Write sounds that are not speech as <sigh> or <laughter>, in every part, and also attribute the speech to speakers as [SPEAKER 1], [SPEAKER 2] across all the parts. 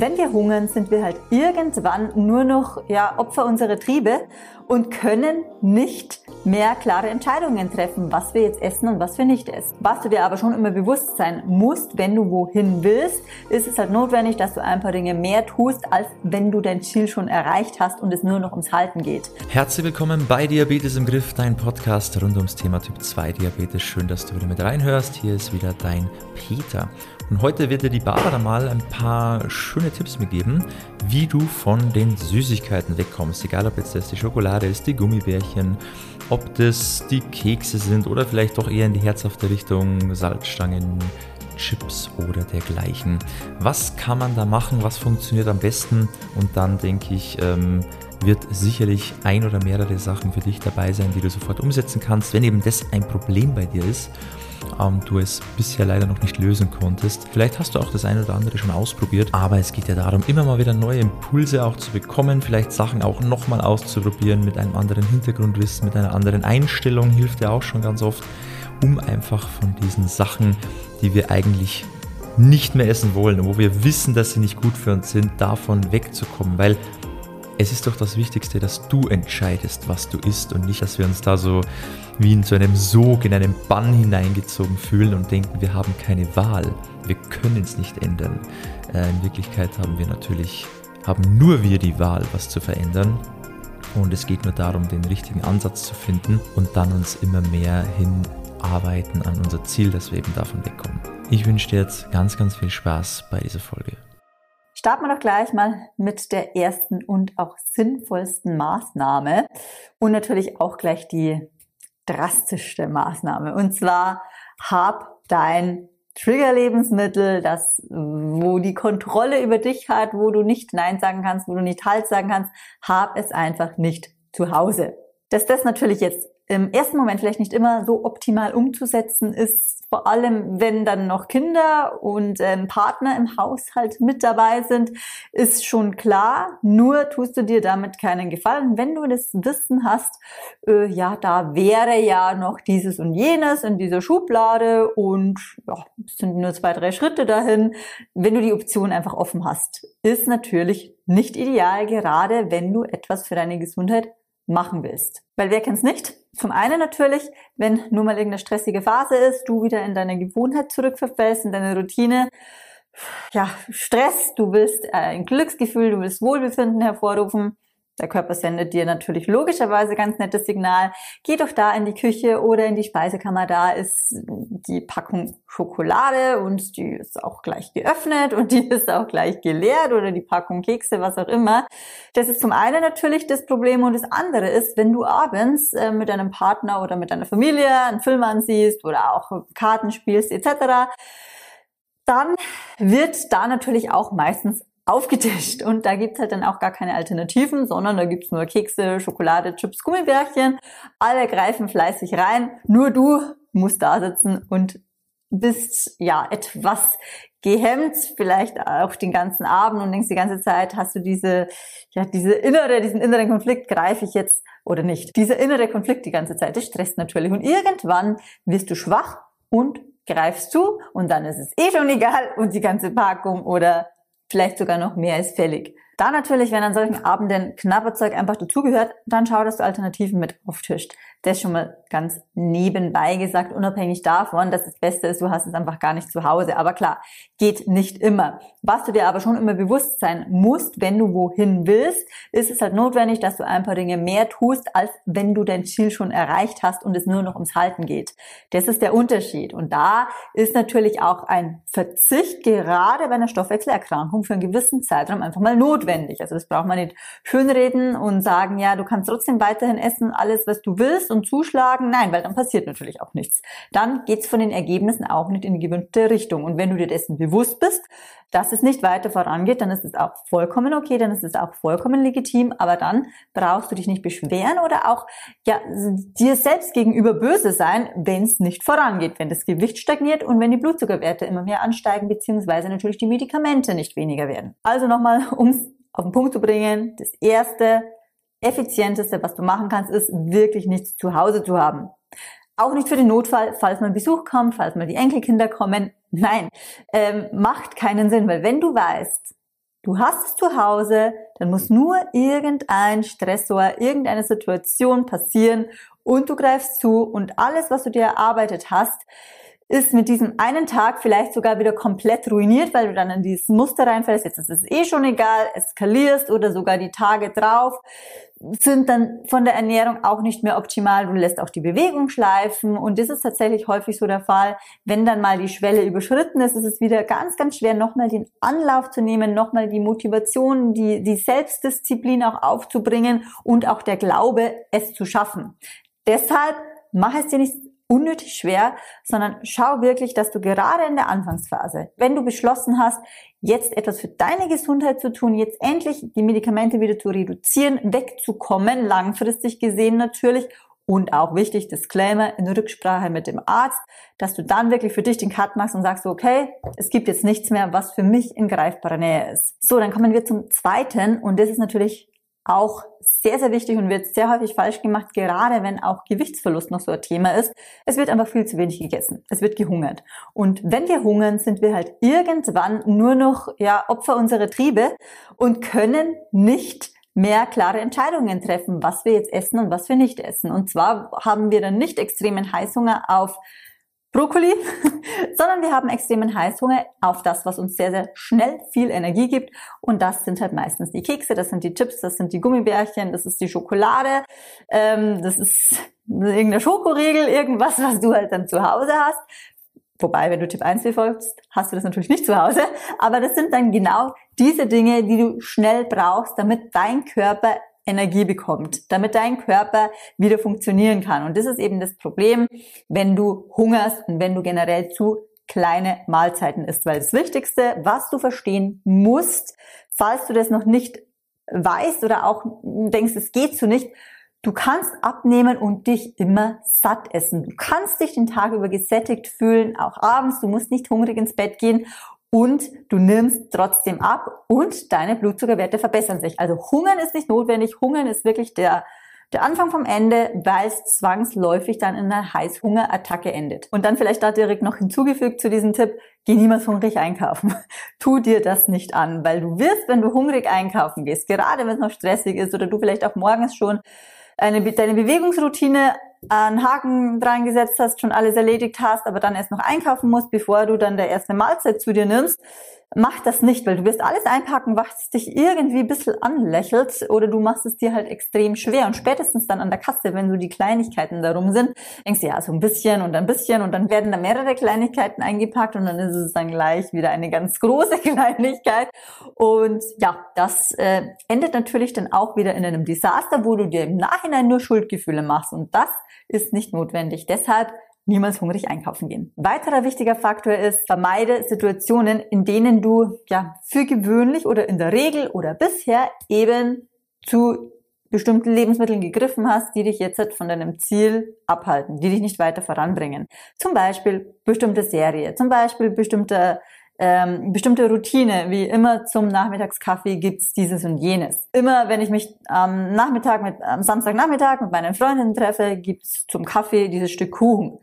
[SPEAKER 1] wenn wir hungern, sind wir halt irgendwann nur noch ja, Opfer unserer Triebe und können nicht mehr klare Entscheidungen treffen, was wir jetzt essen und was wir nicht essen. Was du dir aber schon immer bewusst sein musst, wenn du wohin willst, ist es halt notwendig, dass du ein paar Dinge mehr tust, als wenn du dein Ziel schon erreicht hast und es nur noch ums Halten geht.
[SPEAKER 2] Herzlich willkommen bei Diabetes im Griff, dein Podcast rund ums Thema Typ 2 Diabetes. Schön, dass du wieder mit reinhörst. Hier ist wieder dein Peter. Und heute wird dir die Barbara mal ein paar schöne Tipps mitgeben, wie du von den Süßigkeiten wegkommst. Egal, ob jetzt das die Schokolade ist, die Gummibärchen, ob das die Kekse sind oder vielleicht doch eher in die herzhafte Richtung Salzstangen, Chips oder dergleichen. Was kann man da machen? Was funktioniert am besten? Und dann denke ich, ähm, wird sicherlich ein oder mehrere Sachen für dich dabei sein, die du sofort umsetzen kannst, wenn eben das ein Problem bei dir ist ähm, du es bisher leider noch nicht lösen konntest. Vielleicht hast du auch das eine oder andere schon ausprobiert, aber es geht ja darum, immer mal wieder neue Impulse auch zu bekommen, vielleicht Sachen auch nochmal auszuprobieren mit einem anderen Hintergrundwissen, mit einer anderen Einstellung, hilft ja auch schon ganz oft, um einfach von diesen Sachen, die wir eigentlich nicht mehr essen wollen und wo wir wissen, dass sie nicht gut für uns sind, davon wegzukommen, weil es ist doch das Wichtigste, dass du entscheidest, was du isst und nicht, dass wir uns da so wie in so einem Sog, in einen Bann hineingezogen fühlen und denken, wir haben keine Wahl. Wir können es nicht ändern. Äh, in Wirklichkeit haben wir natürlich, haben nur wir die Wahl, was zu verändern. Und es geht nur darum, den richtigen Ansatz zu finden und dann uns immer mehr hinarbeiten an unser Ziel, dass wir eben davon wegkommen. Ich wünsche dir jetzt ganz, ganz viel Spaß bei dieser Folge.
[SPEAKER 1] Starten wir doch gleich mal mit der ersten und auch sinnvollsten Maßnahme und natürlich auch gleich die drastischste Maßnahme. Und zwar hab dein Trigger-Lebensmittel, das, wo die Kontrolle über dich hat, wo du nicht Nein sagen kannst, wo du nicht Halt sagen kannst, hab es einfach nicht zu Hause. Dass das natürlich jetzt im ersten Moment vielleicht nicht immer so optimal umzusetzen ist, vor allem wenn dann noch Kinder und ähm, Partner im Haushalt mit dabei sind, ist schon klar. Nur tust du dir damit keinen Gefallen, wenn du das Wissen hast, äh, ja, da wäre ja noch dieses und jenes in dieser Schublade und ja, es sind nur zwei, drei Schritte dahin. Wenn du die Option einfach offen hast, ist natürlich nicht ideal, gerade wenn du etwas für deine Gesundheit machen willst. Weil wer kennt's nicht? Zum einen natürlich, wenn nur mal irgendeine stressige Phase ist, du wieder in deine Gewohnheit zurückverfällst, in deine Routine. Ja, Stress, du willst äh, ein Glücksgefühl, du willst Wohlbefinden hervorrufen. Der Körper sendet dir natürlich logischerweise ganz nettes Signal. Geh doch da in die Küche oder in die Speisekammer. Da ist die Packung Schokolade und die ist auch gleich geöffnet und die <laughs> ist auch gleich geleert oder die Packung Kekse, was auch immer. Das ist zum einen natürlich das Problem und das andere ist, wenn du abends äh, mit deinem Partner oder mit deiner Familie einen Film ansiehst oder auch Karten spielst etc., dann wird da natürlich auch meistens aufgetischt. Und da gibt's halt dann auch gar keine Alternativen, sondern da gibt's nur Kekse, Schokolade, Chips, Gummibärchen. Alle greifen fleißig rein. Nur du musst da sitzen und bist ja etwas gehemmt, vielleicht auch den ganzen Abend und denkst die ganze Zeit, hast du diese, ja, diese innere, diesen inneren Konflikt, greife ich jetzt oder nicht. Dieser innere Konflikt die ganze Zeit, das stresst natürlich. Und irgendwann wirst du schwach und greifst zu und dann ist es eh schon egal und die ganze Packung oder vielleicht sogar noch mehr als fällig. Da natürlich, wenn an solchen Abenden knapper Zeug einfach dazugehört, dann schau, dass du Alternativen mit auftischt. Das schon mal ganz nebenbei gesagt, unabhängig davon, dass das Beste ist, du hast es einfach gar nicht zu Hause. Aber klar, geht nicht immer. Was du dir aber schon immer bewusst sein musst, wenn du wohin willst, ist es halt notwendig, dass du ein paar Dinge mehr tust, als wenn du dein Ziel schon erreicht hast und es nur noch ums Halten geht. Das ist der Unterschied. Und da ist natürlich auch ein Verzicht gerade bei einer Stoffwechselerkrankung für einen gewissen Zeitraum einfach mal notwendig. Also das braucht man nicht schönreden und sagen, ja, du kannst trotzdem weiterhin essen, alles, was du willst und zuschlagen? Nein, weil dann passiert natürlich auch nichts. Dann geht's von den Ergebnissen auch nicht in die gewünschte Richtung. Und wenn du dir dessen bewusst bist, dass es nicht weiter vorangeht, dann ist es auch vollkommen okay, dann ist es auch vollkommen legitim, aber dann brauchst du dich nicht beschweren oder auch ja, dir selbst gegenüber böse sein, wenn es nicht vorangeht, wenn das Gewicht stagniert und wenn die Blutzuckerwerte immer mehr ansteigen, beziehungsweise natürlich die Medikamente nicht weniger werden. Also nochmal, um auf den Punkt zu bringen, das erste, effizienteste, was du machen kannst, ist wirklich nichts zu Hause zu haben. Auch nicht für den Notfall, falls mal Besuch kommt, falls mal die Enkelkinder kommen. <laughs> Nein, ähm, macht keinen Sinn, weil wenn du weißt, Du hast es zu Hause, dann muss nur irgendein Stressor, irgendeine Situation passieren und du greifst zu und alles, was du dir erarbeitet hast, ist mit diesem einen Tag vielleicht sogar wieder komplett ruiniert, weil du dann in dieses Muster reinfällst. Jetzt ist es eh schon egal, eskalierst oder sogar die Tage drauf sind dann von der Ernährung auch nicht mehr optimal. Du lässt auch die Bewegung schleifen und das ist tatsächlich häufig so der Fall. Wenn dann mal die Schwelle überschritten ist, ist es wieder ganz, ganz schwer, nochmal den Anlauf zu nehmen, nochmal die Motivation, die, die Selbstdisziplin auch aufzubringen und auch der Glaube, es zu schaffen. Deshalb mach es dir nicht unnötig schwer, sondern schau wirklich, dass du gerade in der Anfangsphase, wenn du beschlossen hast, jetzt etwas für deine Gesundheit zu tun, jetzt endlich die Medikamente wieder zu reduzieren, wegzukommen, langfristig gesehen natürlich, und auch wichtig, Disclaimer, in Rücksprache mit dem Arzt, dass du dann wirklich für dich den Cut machst und sagst, okay, es gibt jetzt nichts mehr, was für mich in greifbarer Nähe ist. So, dann kommen wir zum zweiten und das ist natürlich auch sehr, sehr wichtig und wird sehr häufig falsch gemacht, gerade wenn auch Gewichtsverlust noch so ein Thema ist. Es wird einfach viel zu wenig gegessen. Es wird gehungert. Und wenn wir hungern, sind wir halt irgendwann nur noch, ja, Opfer unserer Triebe und können nicht mehr klare Entscheidungen treffen, was wir jetzt essen und was wir nicht essen. Und zwar haben wir dann nicht extremen Heißhunger auf Brokkoli, <laughs> sondern wir haben extremen Heißhunger auf das, was uns sehr, sehr schnell viel Energie gibt. Und das sind halt meistens die Kekse, das sind die Chips, das sind die Gummibärchen, das ist die Schokolade, ähm, das ist irgendeine Schokoriegel, irgendwas, was du halt dann zu Hause hast. Wobei, wenn du Tipp 1 folgst, hast du das natürlich nicht zu Hause. Aber das sind dann genau diese Dinge, die du schnell brauchst, damit dein Körper Energie bekommt, damit dein Körper wieder funktionieren kann. Und das ist eben das Problem, wenn du hungerst und wenn du generell zu kleine Mahlzeiten isst. Weil das Wichtigste, was du verstehen musst, falls du das noch nicht weißt oder auch denkst, es geht so nicht, Du kannst abnehmen und dich immer satt essen. Du kannst dich den Tag über gesättigt fühlen, auch abends. Du musst nicht hungrig ins Bett gehen und du nimmst trotzdem ab und deine Blutzuckerwerte verbessern sich. Also Hungern ist nicht notwendig. Hungern ist wirklich der, der Anfang vom Ende, weil es zwangsläufig dann in einer Heißhungerattacke endet. Und dann vielleicht da direkt noch hinzugefügt zu diesem Tipp, geh niemals hungrig einkaufen. <laughs> tu dir das nicht an, weil du wirst, wenn du hungrig einkaufen gehst, gerade wenn es noch stressig ist oder du vielleicht auch morgens schon eine, deine Bewegungsroutine einen Haken dran gesetzt hast, schon alles erledigt hast, aber dann erst noch einkaufen musst, bevor du dann der erste Mahlzeit zu dir nimmst, mach das nicht, weil du wirst alles einpacken, was dich irgendwie ein bisschen anlächelt oder du machst es dir halt extrem schwer. Und spätestens dann an der Kasse, wenn so die Kleinigkeiten darum sind, denkst du ja so ein bisschen und ein bisschen und dann werden da mehrere Kleinigkeiten eingepackt und dann ist es dann gleich wieder eine ganz große <laughs> Kleinigkeit. Und ja, das äh, endet natürlich dann auch wieder in einem Desaster, wo du dir im Nachhinein nur Schuldgefühle machst. Und das ist nicht notwendig. Deshalb niemals hungrig einkaufen gehen. Weiterer wichtiger Faktor ist, vermeide Situationen, in denen du ja für gewöhnlich oder in der Regel oder bisher eben zu bestimmten Lebensmitteln gegriffen hast, die dich jetzt von deinem Ziel abhalten, die dich nicht weiter voranbringen. Zum Beispiel bestimmte Serie, zum Beispiel bestimmte ähm, bestimmte Routine, wie immer zum Nachmittagskaffee gibt's dieses und jenes. Immer wenn ich mich am Nachmittag mit am Samstagnachmittag mit meinen Freundinnen treffe, gibt's zum Kaffee dieses Stück Kuchen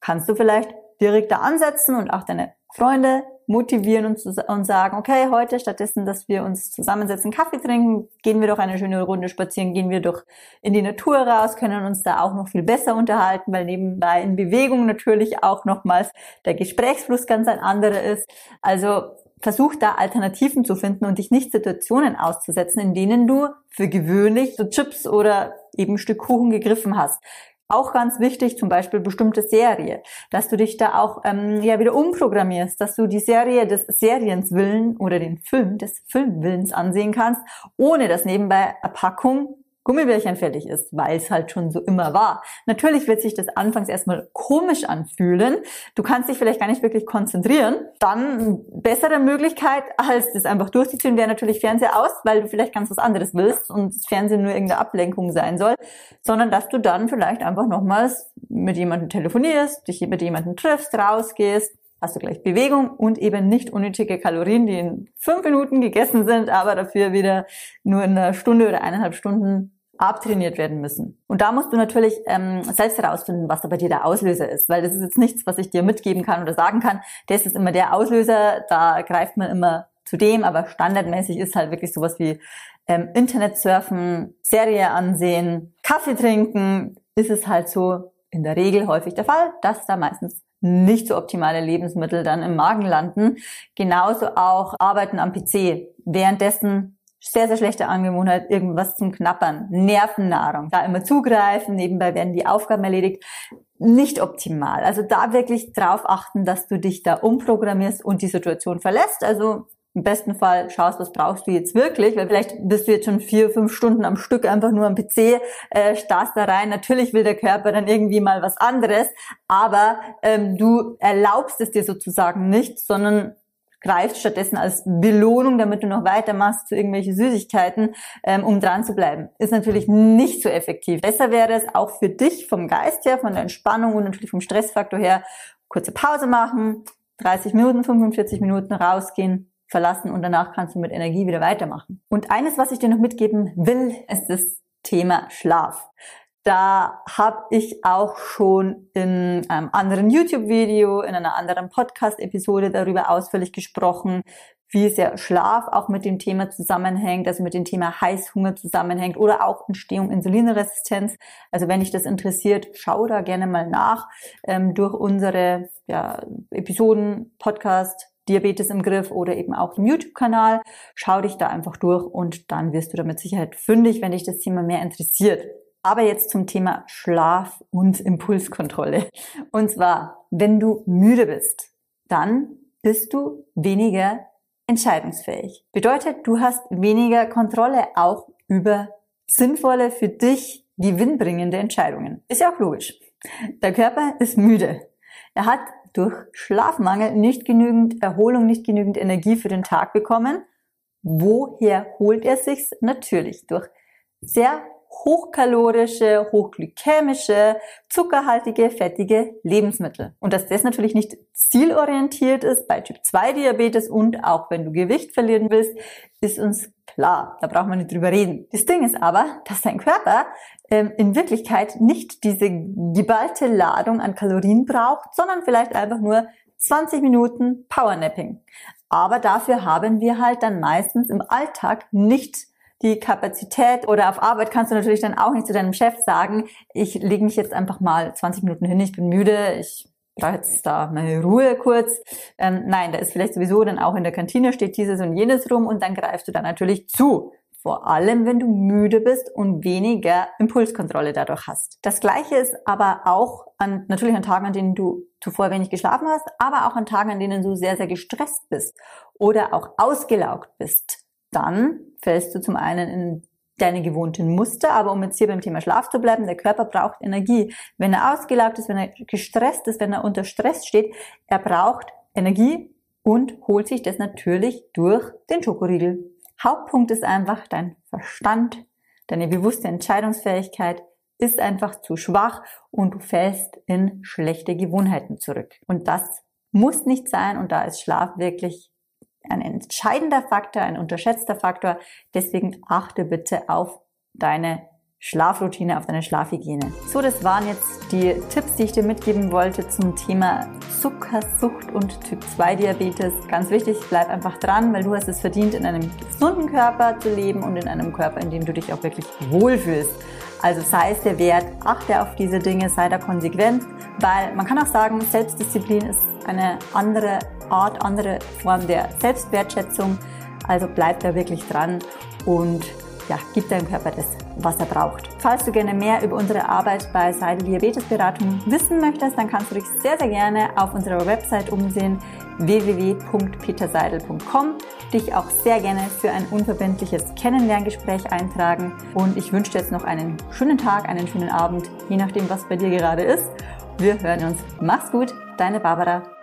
[SPEAKER 1] kannst du vielleicht direkt da ansetzen und auch deine Freunde motivieren und, und sagen, okay, heute stattdessen, dass wir uns zusammensetzen, Kaffee trinken, gehen wir doch eine schöne Runde spazieren, gehen wir doch in die Natur raus, können uns da auch noch viel besser unterhalten, weil nebenbei in Bewegung natürlich auch nochmals der Gesprächsfluss ganz ein anderer ist. Also versuch da Alternativen zu finden und dich nicht Situationen auszusetzen, in denen du für gewöhnlich so Chips oder eben Stück Kuchen gegriffen hast. Auch ganz wichtig, zum Beispiel bestimmte Serie, dass du dich da auch ähm, ja wieder umprogrammierst, dass du die Serie des Seriens Willen oder den Film des Filmwillens ansehen kannst, ohne dass nebenbei Erpackung Gummibärchen fertig ist, weil es halt schon so immer war. Natürlich wird sich das anfangs erstmal komisch anfühlen. Du kannst dich vielleicht gar nicht wirklich konzentrieren. Dann bessere Möglichkeit, als das einfach durchzuziehen, wäre natürlich Fernseher aus, weil du vielleicht ganz was anderes willst und das Fernsehen nur irgendeine Ablenkung sein soll, sondern dass du dann vielleicht einfach nochmals mit jemandem telefonierst, dich mit jemandem triffst, rausgehst, hast du gleich Bewegung und eben nicht unnötige Kalorien, die in fünf Minuten gegessen sind, aber dafür wieder nur in einer Stunde oder eineinhalb Stunden abtrainiert werden müssen. Und da musst du natürlich ähm, selbst herausfinden, was da bei dir der Auslöser ist, weil das ist jetzt nichts, was ich dir mitgeben kann oder sagen kann. Das ist immer der Auslöser, da greift man immer zudem, aber standardmäßig ist halt wirklich sowas wie ähm, Internet surfen, Serie ansehen, Kaffee trinken, ist es halt so in der Regel häufig der Fall, dass da meistens nicht so optimale Lebensmittel dann im Magen landen. Genauso auch Arbeiten am PC. Währenddessen sehr, sehr schlechte Angewohnheit, irgendwas zum Knappern, Nervennahrung, da immer zugreifen, nebenbei werden die Aufgaben erledigt, nicht optimal. Also da wirklich drauf achten, dass du dich da umprogrammierst und die Situation verlässt. Also im besten Fall schaust, was brauchst du jetzt wirklich, weil vielleicht bist du jetzt schon vier, fünf Stunden am Stück einfach nur am PC, äh, starrst da rein. Natürlich will der Körper dann irgendwie mal was anderes, aber ähm, du erlaubst es dir sozusagen nicht, sondern greifst stattdessen als Belohnung, damit du noch weitermachst zu irgendwelche Süßigkeiten, ähm, um dran zu bleiben. Ist natürlich nicht so effektiv. Besser wäre es auch für dich vom Geist her, von der Entspannung und natürlich vom Stressfaktor her, kurze Pause machen, 30 Minuten, 45 Minuten rausgehen, verlassen und danach kannst du mit Energie wieder weitermachen. Und eines, was ich dir noch mitgeben will, ist das Thema Schlaf. Da habe ich auch schon in einem anderen YouTube-Video, in einer anderen Podcast-Episode darüber ausführlich gesprochen, wie sehr Schlaf auch mit dem Thema zusammenhängt, also mit dem Thema Heißhunger zusammenhängt oder auch Entstehung Insulinresistenz. Also wenn dich das interessiert, schau da gerne mal nach ähm, durch unsere ja, Episoden, Podcast, Diabetes im Griff oder eben auch im YouTube-Kanal. Schau dich da einfach durch und dann wirst du da mit Sicherheit fündig, wenn dich das Thema mehr interessiert. Aber jetzt zum Thema Schlaf und Impulskontrolle. Und zwar, wenn du müde bist, dann bist du weniger entscheidungsfähig. Bedeutet, du hast weniger Kontrolle auch über sinnvolle, für dich gewinnbringende Entscheidungen. Ist ja auch logisch. Der Körper ist müde. Er hat durch Schlafmangel nicht genügend Erholung, nicht genügend Energie für den Tag bekommen. Woher holt er sich's? Natürlich durch sehr hochkalorische, hochglykämische, zuckerhaltige, fettige Lebensmittel. Und dass das natürlich nicht zielorientiert ist bei Typ 2 Diabetes und auch wenn du Gewicht verlieren willst, ist uns klar. Da braucht man nicht drüber reden. Das Ding ist aber, dass dein Körper ähm, in Wirklichkeit nicht diese geballte Ladung an Kalorien braucht, sondern vielleicht einfach nur 20 Minuten Powernapping. Aber dafür haben wir halt dann meistens im Alltag nicht die Kapazität oder auf Arbeit kannst du natürlich dann auch nicht zu deinem Chef sagen, ich lege mich jetzt einfach mal 20 Minuten hin, ich bin müde, ich brauche jetzt da meine Ruhe kurz. Ähm, nein, da ist vielleicht sowieso dann auch in der Kantine steht dieses und jenes rum und dann greifst du da natürlich zu. Vor allem, wenn du müde bist und weniger Impulskontrolle dadurch hast. Das Gleiche ist aber auch an, natürlich an Tagen, an denen du zuvor wenig geschlafen hast, aber auch an Tagen, an denen du sehr, sehr gestresst bist oder auch ausgelaugt bist dann fällst du zum einen in deine gewohnten Muster, aber um jetzt hier beim Thema Schlaf zu bleiben, der Körper braucht Energie. Wenn er ausgelaugt ist, wenn er gestresst ist, wenn er unter Stress steht, er braucht Energie und holt sich das natürlich durch den Schokoriegel. Hauptpunkt ist einfach dein Verstand, deine bewusste Entscheidungsfähigkeit ist einfach zu schwach und du fällst in schlechte Gewohnheiten zurück. Und das muss nicht sein und da ist Schlaf wirklich ein entscheidender Faktor, ein unterschätzter Faktor. Deswegen achte bitte auf deine Schlafroutine, auf deine Schlafhygiene. So, das waren jetzt die Tipps, die ich dir mitgeben wollte zum Thema Zuckersucht und Typ 2 Diabetes. Ganz wichtig, bleib einfach dran, weil du hast es verdient, in einem gesunden Körper zu leben und in einem Körper, in dem du dich auch wirklich wohlfühlst. Also sei es der Wert, achte auf diese Dinge, sei da konsequent, weil man kann auch sagen, Selbstdisziplin ist eine andere Art, andere Form der Selbstwertschätzung. Also bleib da wirklich dran und ja, gib deinem Körper das, was er braucht. Falls du gerne mehr über unsere Arbeit bei Seidel Diabetesberatung wissen möchtest, dann kannst du dich sehr, sehr gerne auf unserer Website umsehen www.peterseidel.com, dich auch sehr gerne für ein unverbindliches Kennenlerngespräch eintragen und ich wünsche dir jetzt noch einen schönen Tag, einen schönen Abend, je nachdem, was bei dir gerade ist. Wir hören uns. Mach's gut, deine Barbara.